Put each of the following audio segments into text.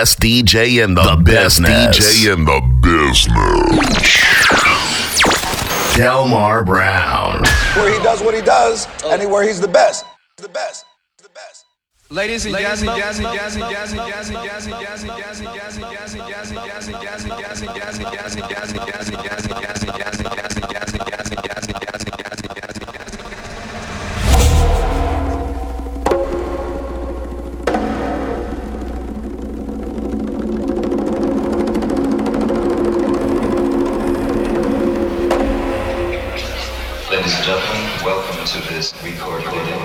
best DJ in the, the business. Best DJ in the business. Delmar Brown. Where he does what he does, oh. and where he's the best. The best. The best. Ladies and gentlemen, ladies and gentlemen. Welcome to this recording.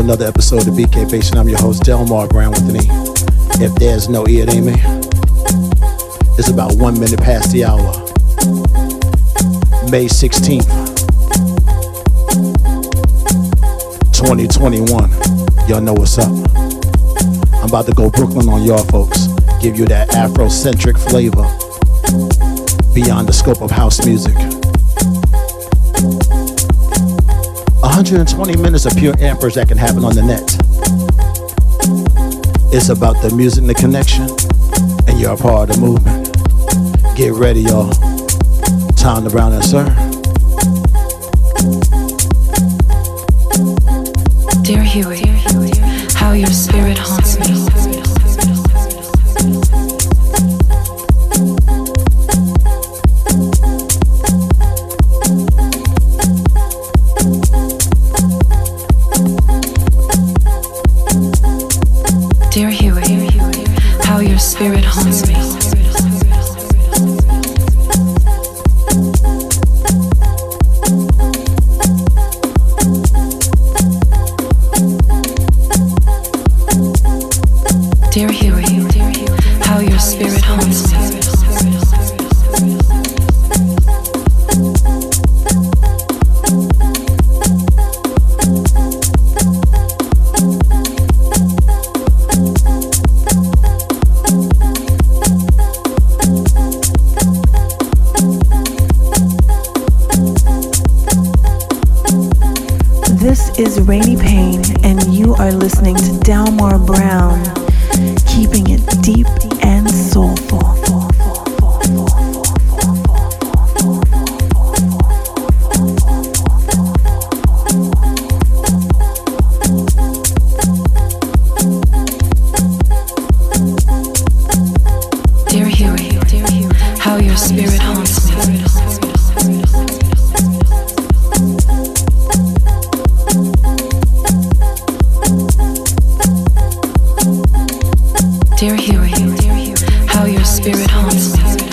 Another episode of BK Basement. I'm your host, Delmar Brown with an E. If there's no E, it ain't me. It's about one minute past the hour. May 16th, 2021. Y'all know what's up. I'm about to go Brooklyn on y'all folks. Give you that Afrocentric flavor beyond the scope of house music. 120 minutes of pure amperage that can happen on the net. It's about the music and the connection, and you're a part of the movement. Get ready, y'all. Time to Brown and Sir. Dear Huey, how your spirit spirit haunts.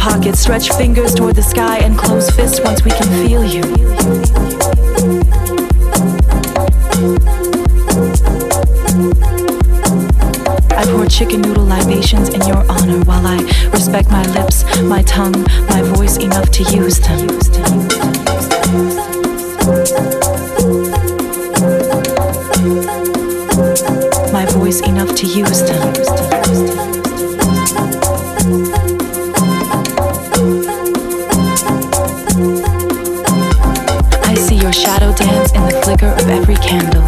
Pockets, stretch fingers toward the sky your shadow dance in the flicker of every candle.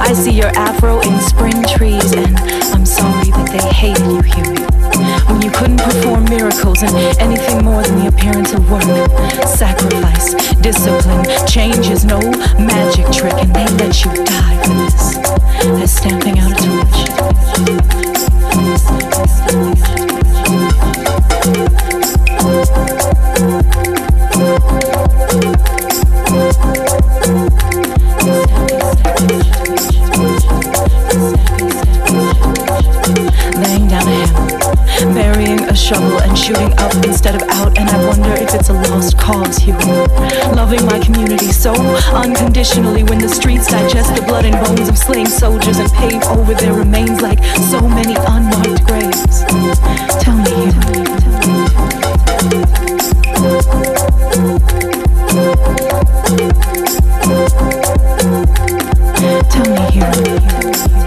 I see your afro in spring trees, and I'm sorry that they hated you, Huey. When you couldn't perform miracles and anything more than the appearance of work, sacrifice, discipline, change is no magic trick, and they let you die for this. As stamping out a torch. Shovel and shooting up instead of out. And I wonder if it's a lost cause, Huey. Loving my community so unconditionally when the streets digest the blood and bones of slain soldiers and pave over their remains like so many unmarked graves. Tell me, Huey. Tell me, Huey.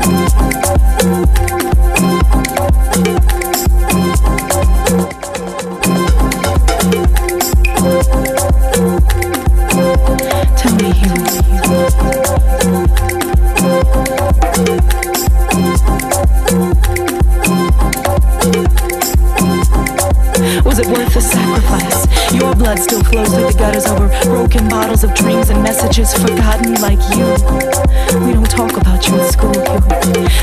Bottles of dreams and messages forgotten like you. We don't talk about you in school.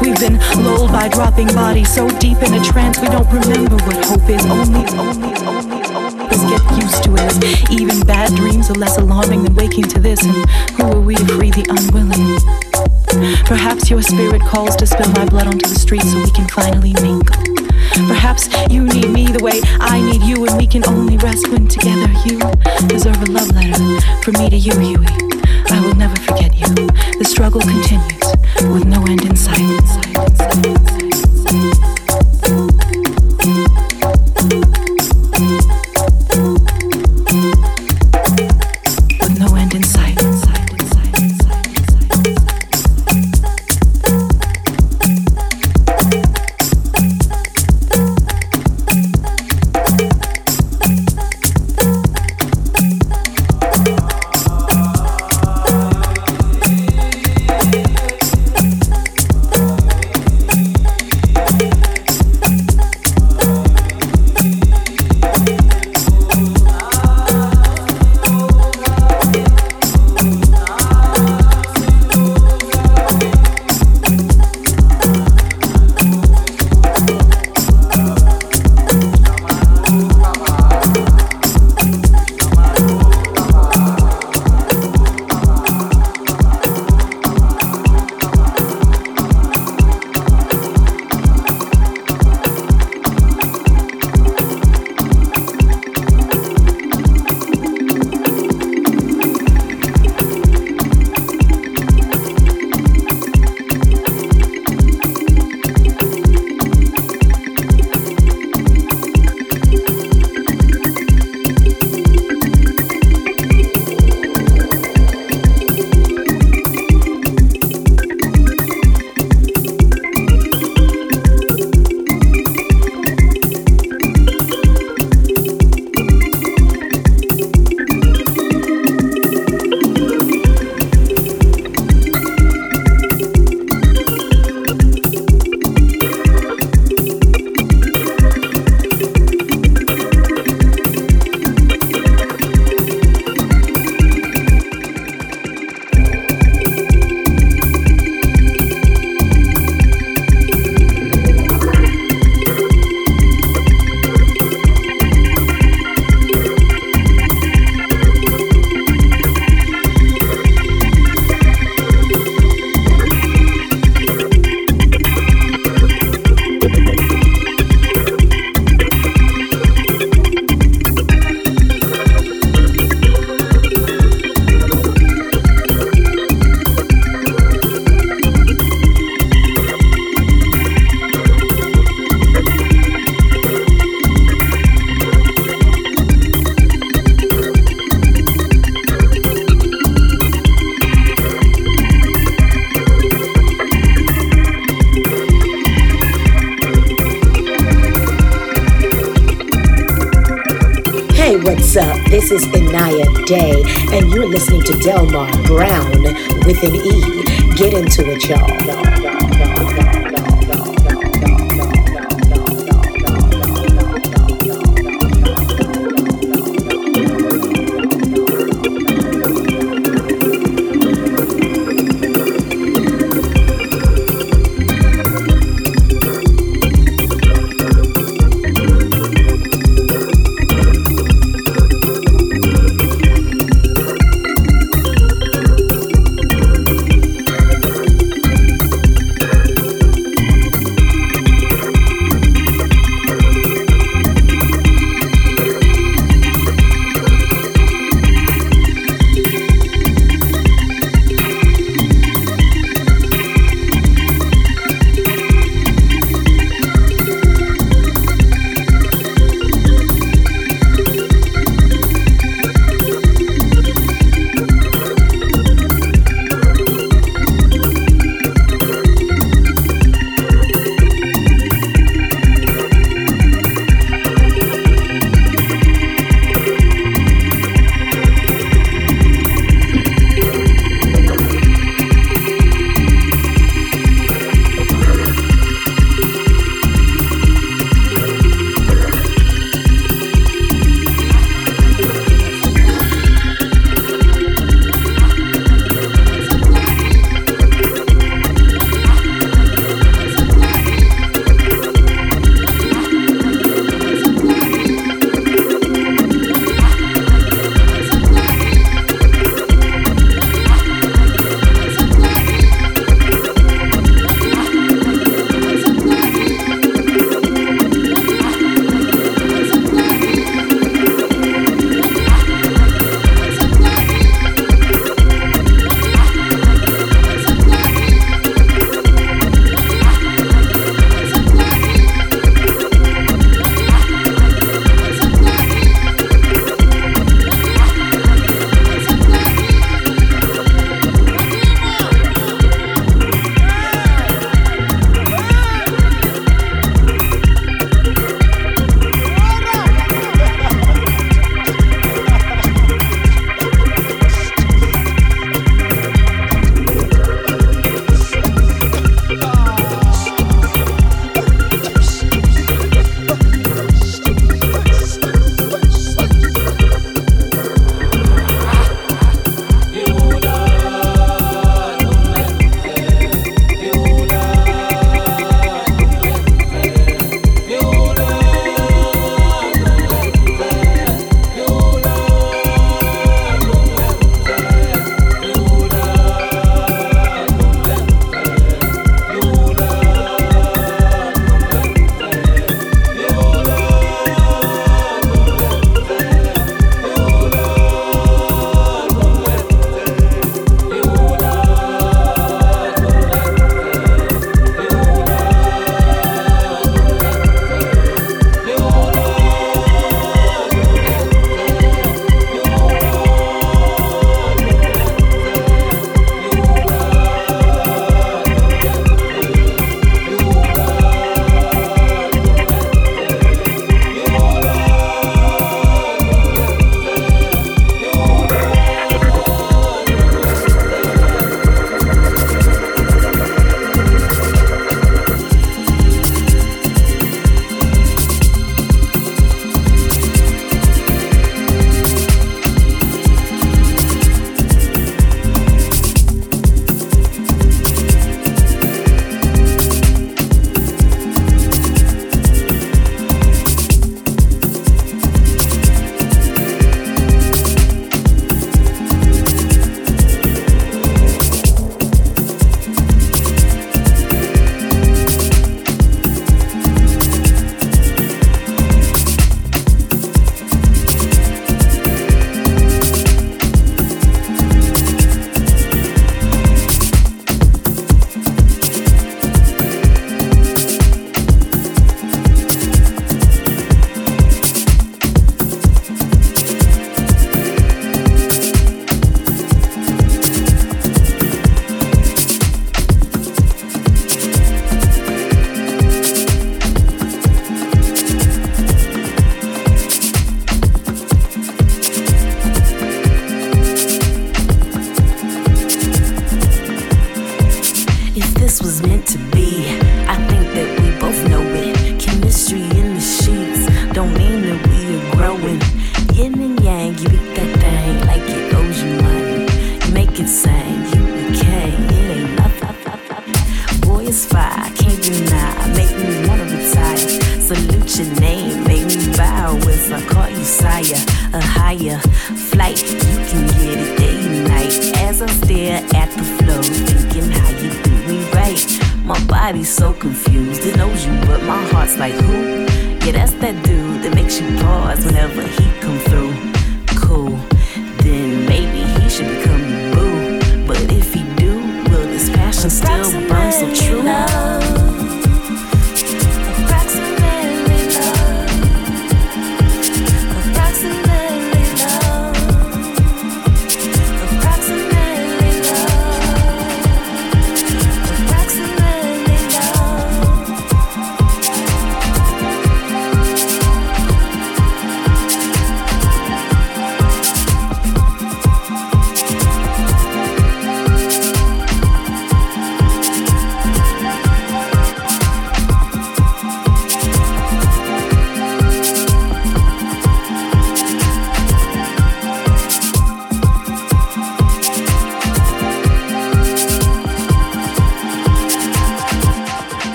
We've been lulled by dropping bodies so deep in a trance we don't remember what hope is. Only, only, only, only. Let's get used to it. Even bad dreams are less alarming than waking to this. And who are we to free the unwilling? Perhaps your spirit calls to spill my blood onto the street so we can finally mingle. Perhaps you need me the way I need you, and we can only rest when together. You deserve a love letter from me to you, Huey. I will never forget you. The struggle continues with no end in sight. Delmar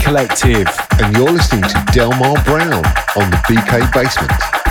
Collective. And you're listening to Delmar Brown on the BK Basement.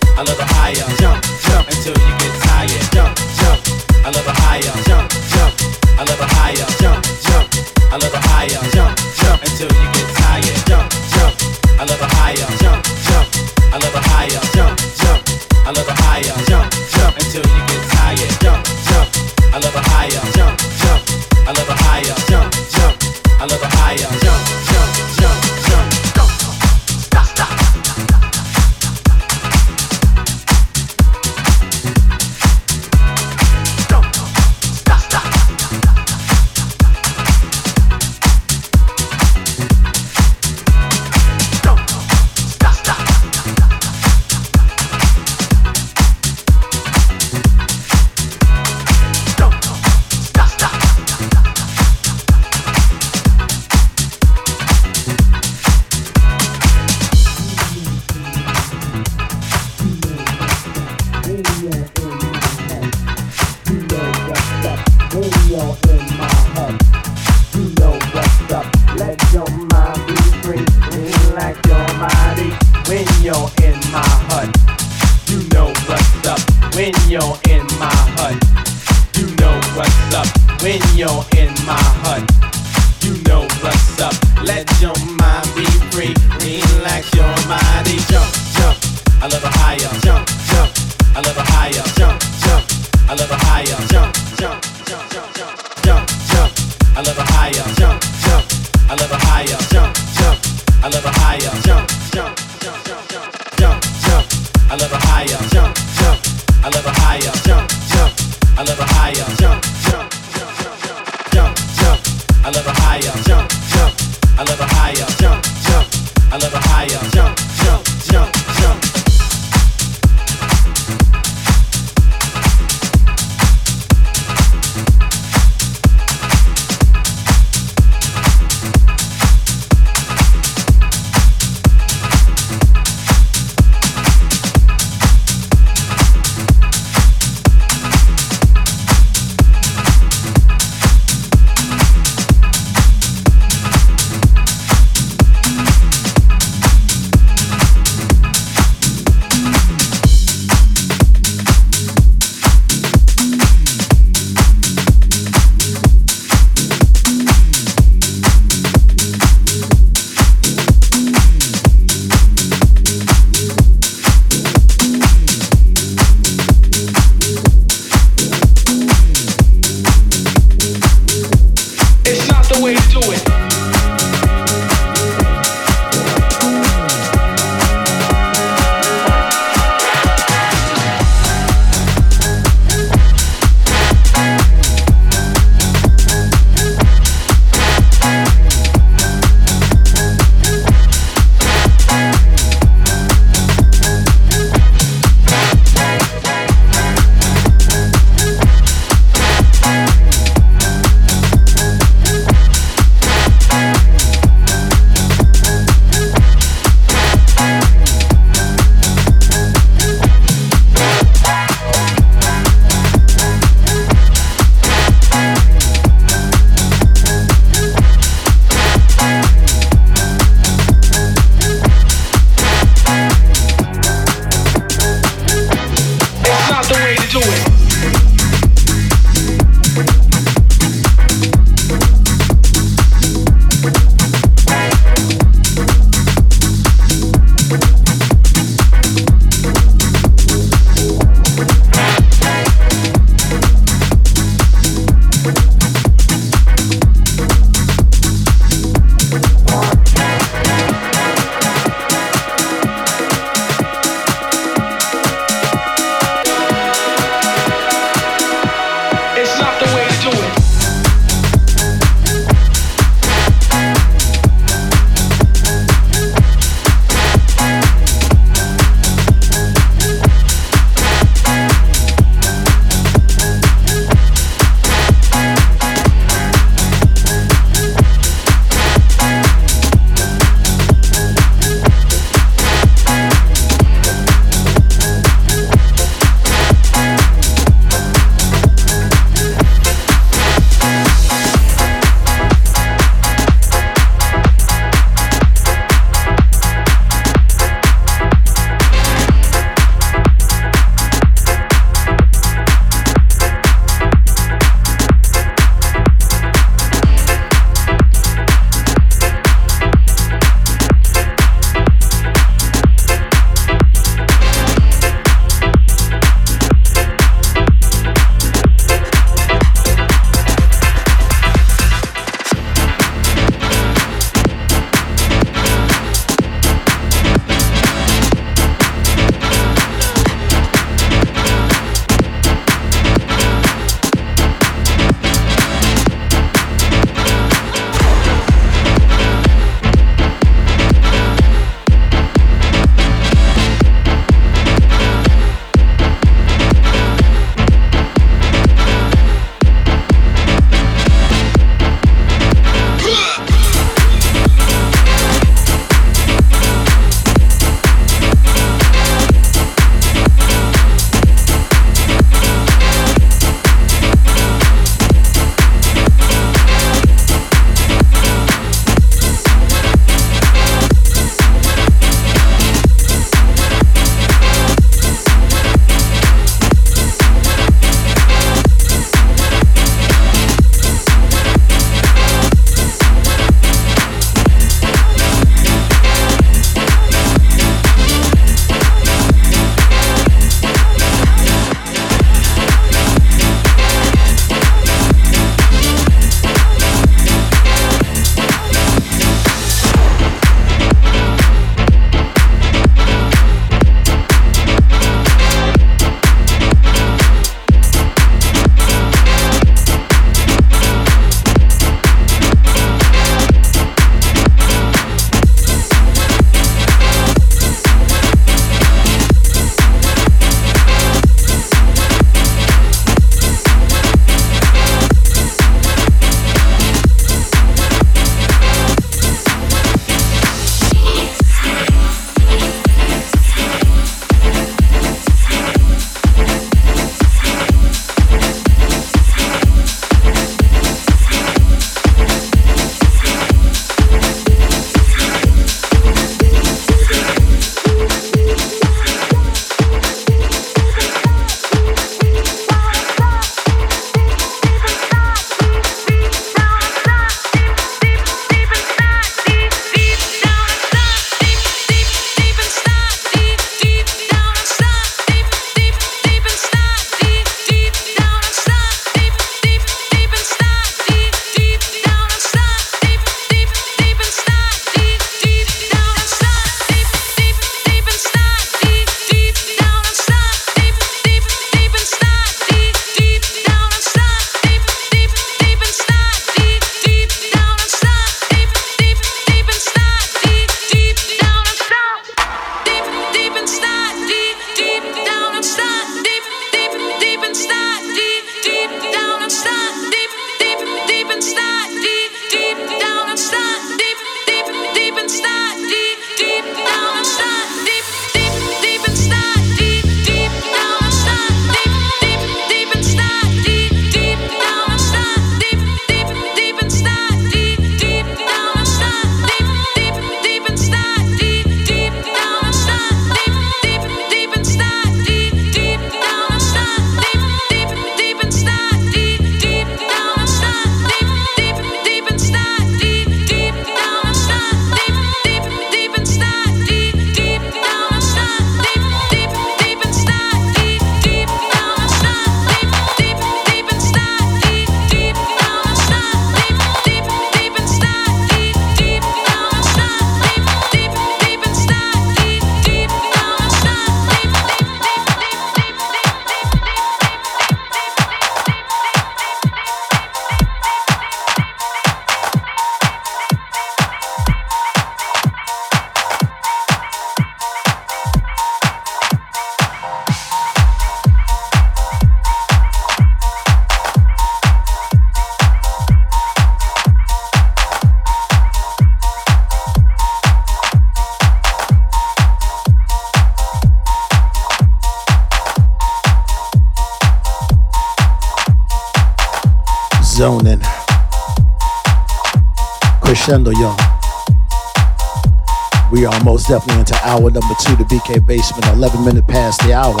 BK Basement, 11 minutes past the hour.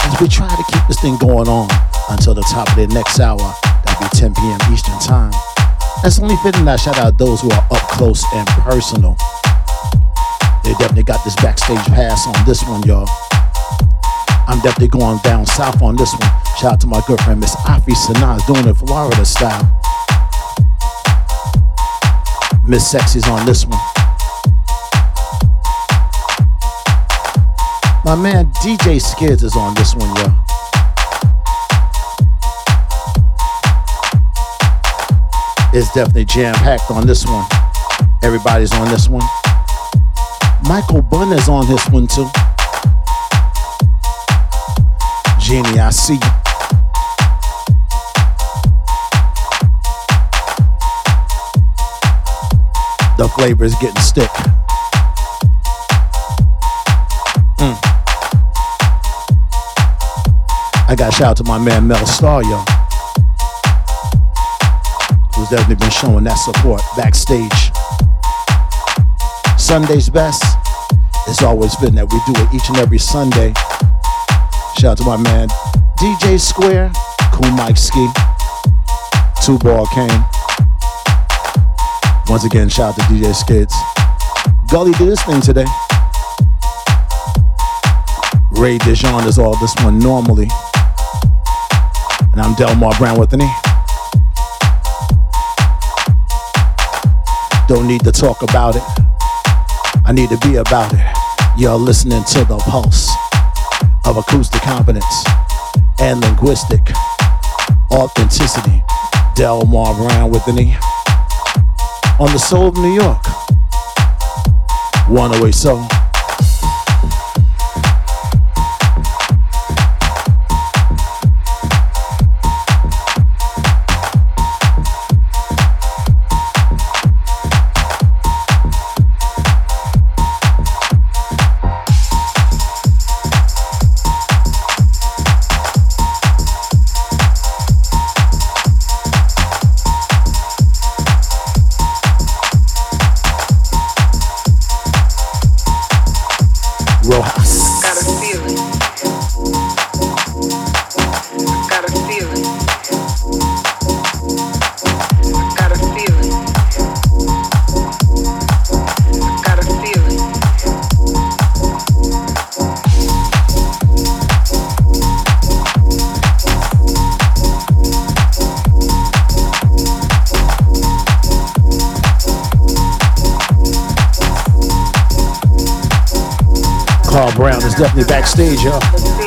As we try to keep this thing going on until the top of the next hour, that'll be 10 p.m. Eastern Time. That's only fitting that I shout out those who are up close and personal. They definitely got this backstage pass on this one, y'all. I'm definitely going down south on this one. Shout out to my good friend Miss Afi Sanaz doing it Florida style. Miss Sexy's on this one. My man DJ Skids is on this one, yo. It's definitely jam packed on this one. Everybody's on this one. Michael Bunn is on this one too. Genie, I see you. The flavor is getting stick. I got shout out to my man Mel Star, yo. Who's definitely been showing that support backstage. Sunday's best. It's always been that we do it each and every Sunday. Shout out to my man DJ Square, Cool Mike Ski, Two Ball Kane. Once again, shout out to DJ Skids. Gully did this thing today. Ray Dijon is all this one normally. And I'm Delmar Brown with an E. Don't need to talk about it. I need to be about it. You're listening to the pulse of acoustic competence and linguistic authenticity. Delmar Brown with an E on the soul of New York. One oh away soul. Definitely backstage, y'all.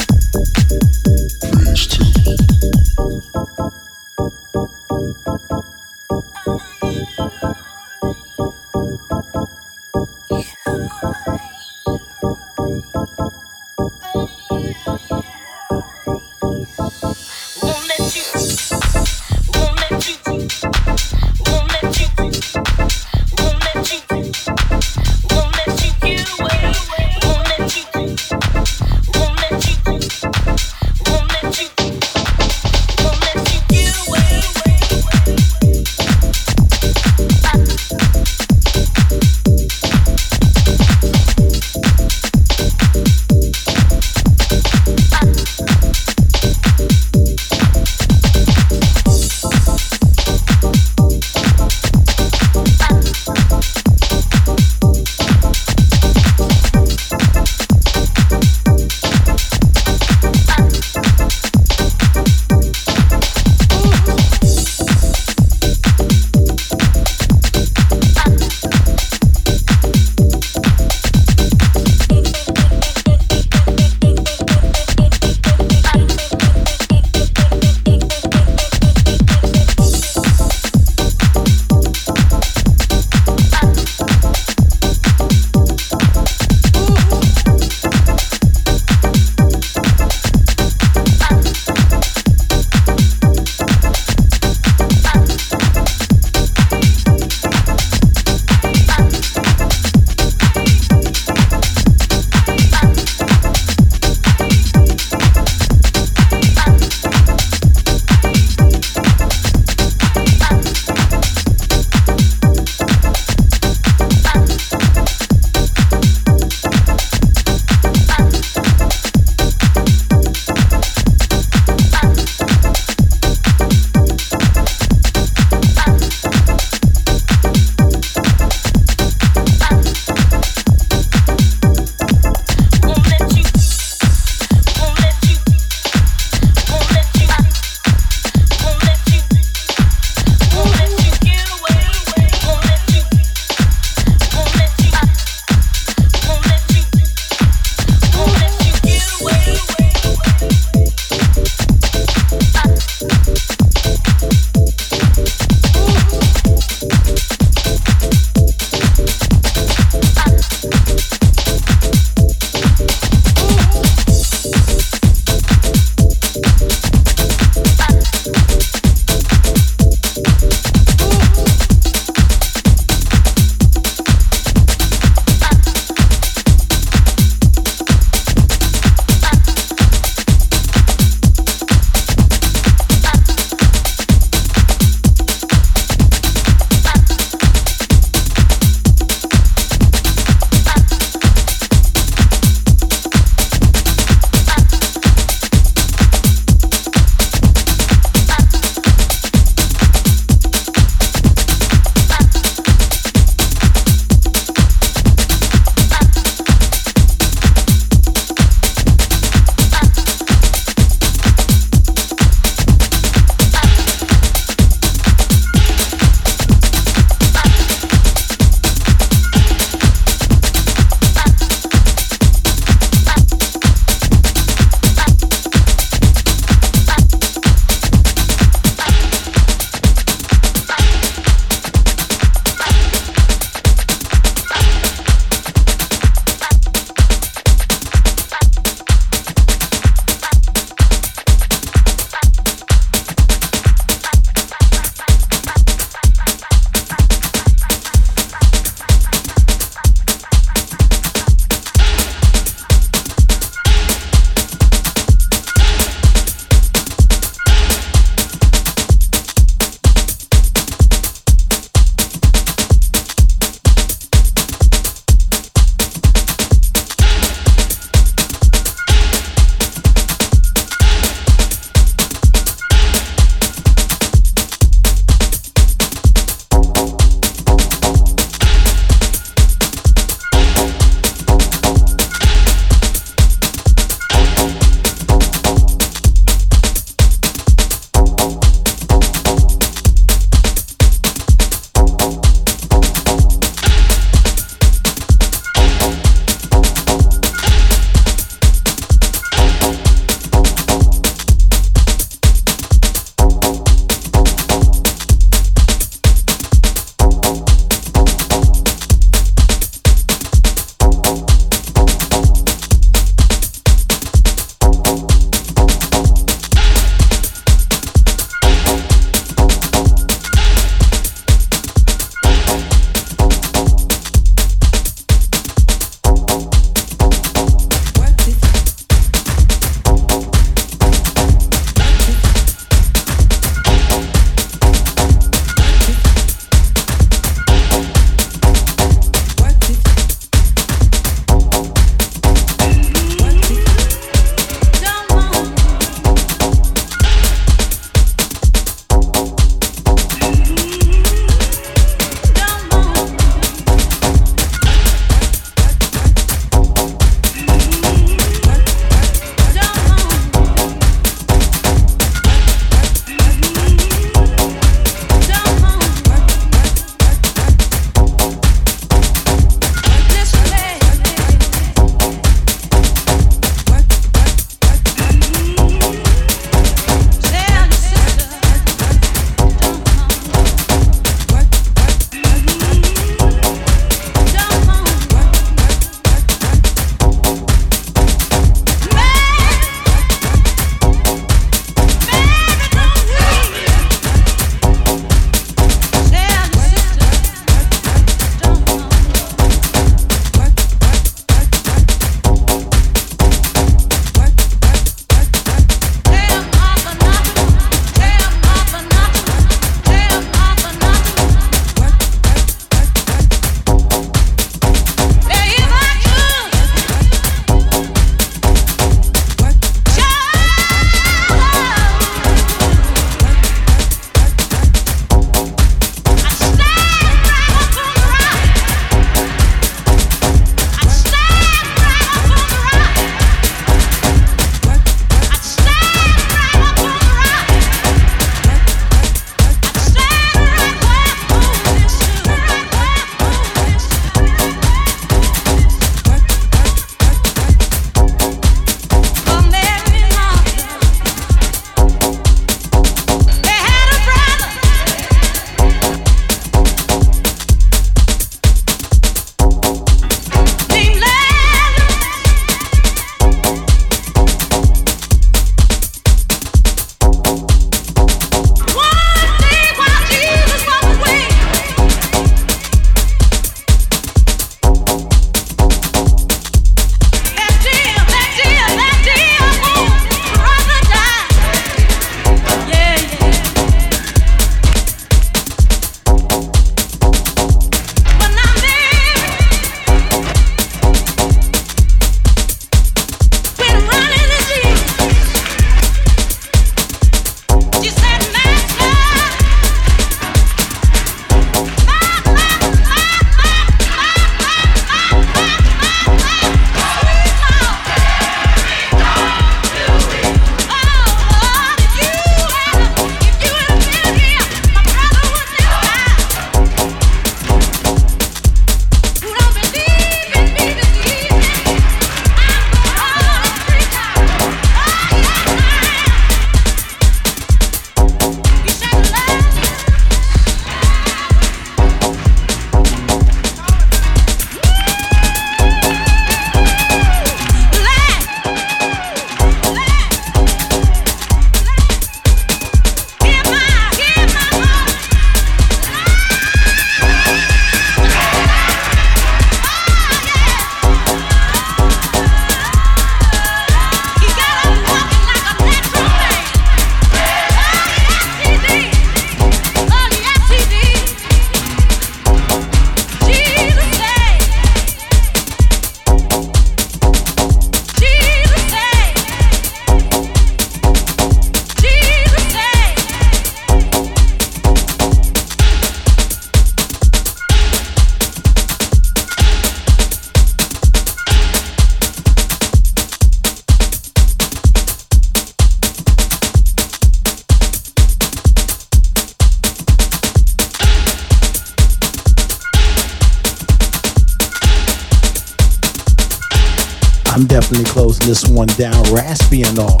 One down raspy and all.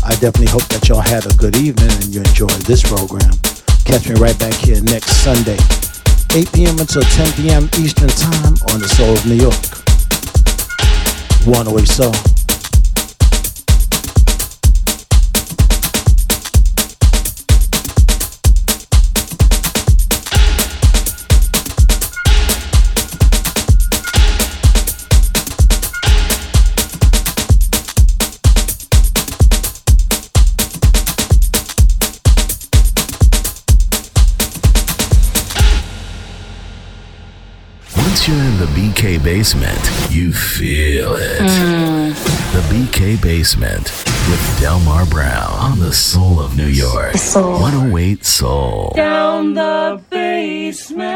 I definitely hope that y'all had a good evening and you enjoyed this program. Catch me right back here next Sunday, 8 p.m. until 10 p.m. Eastern 108 Soul. Down the basement.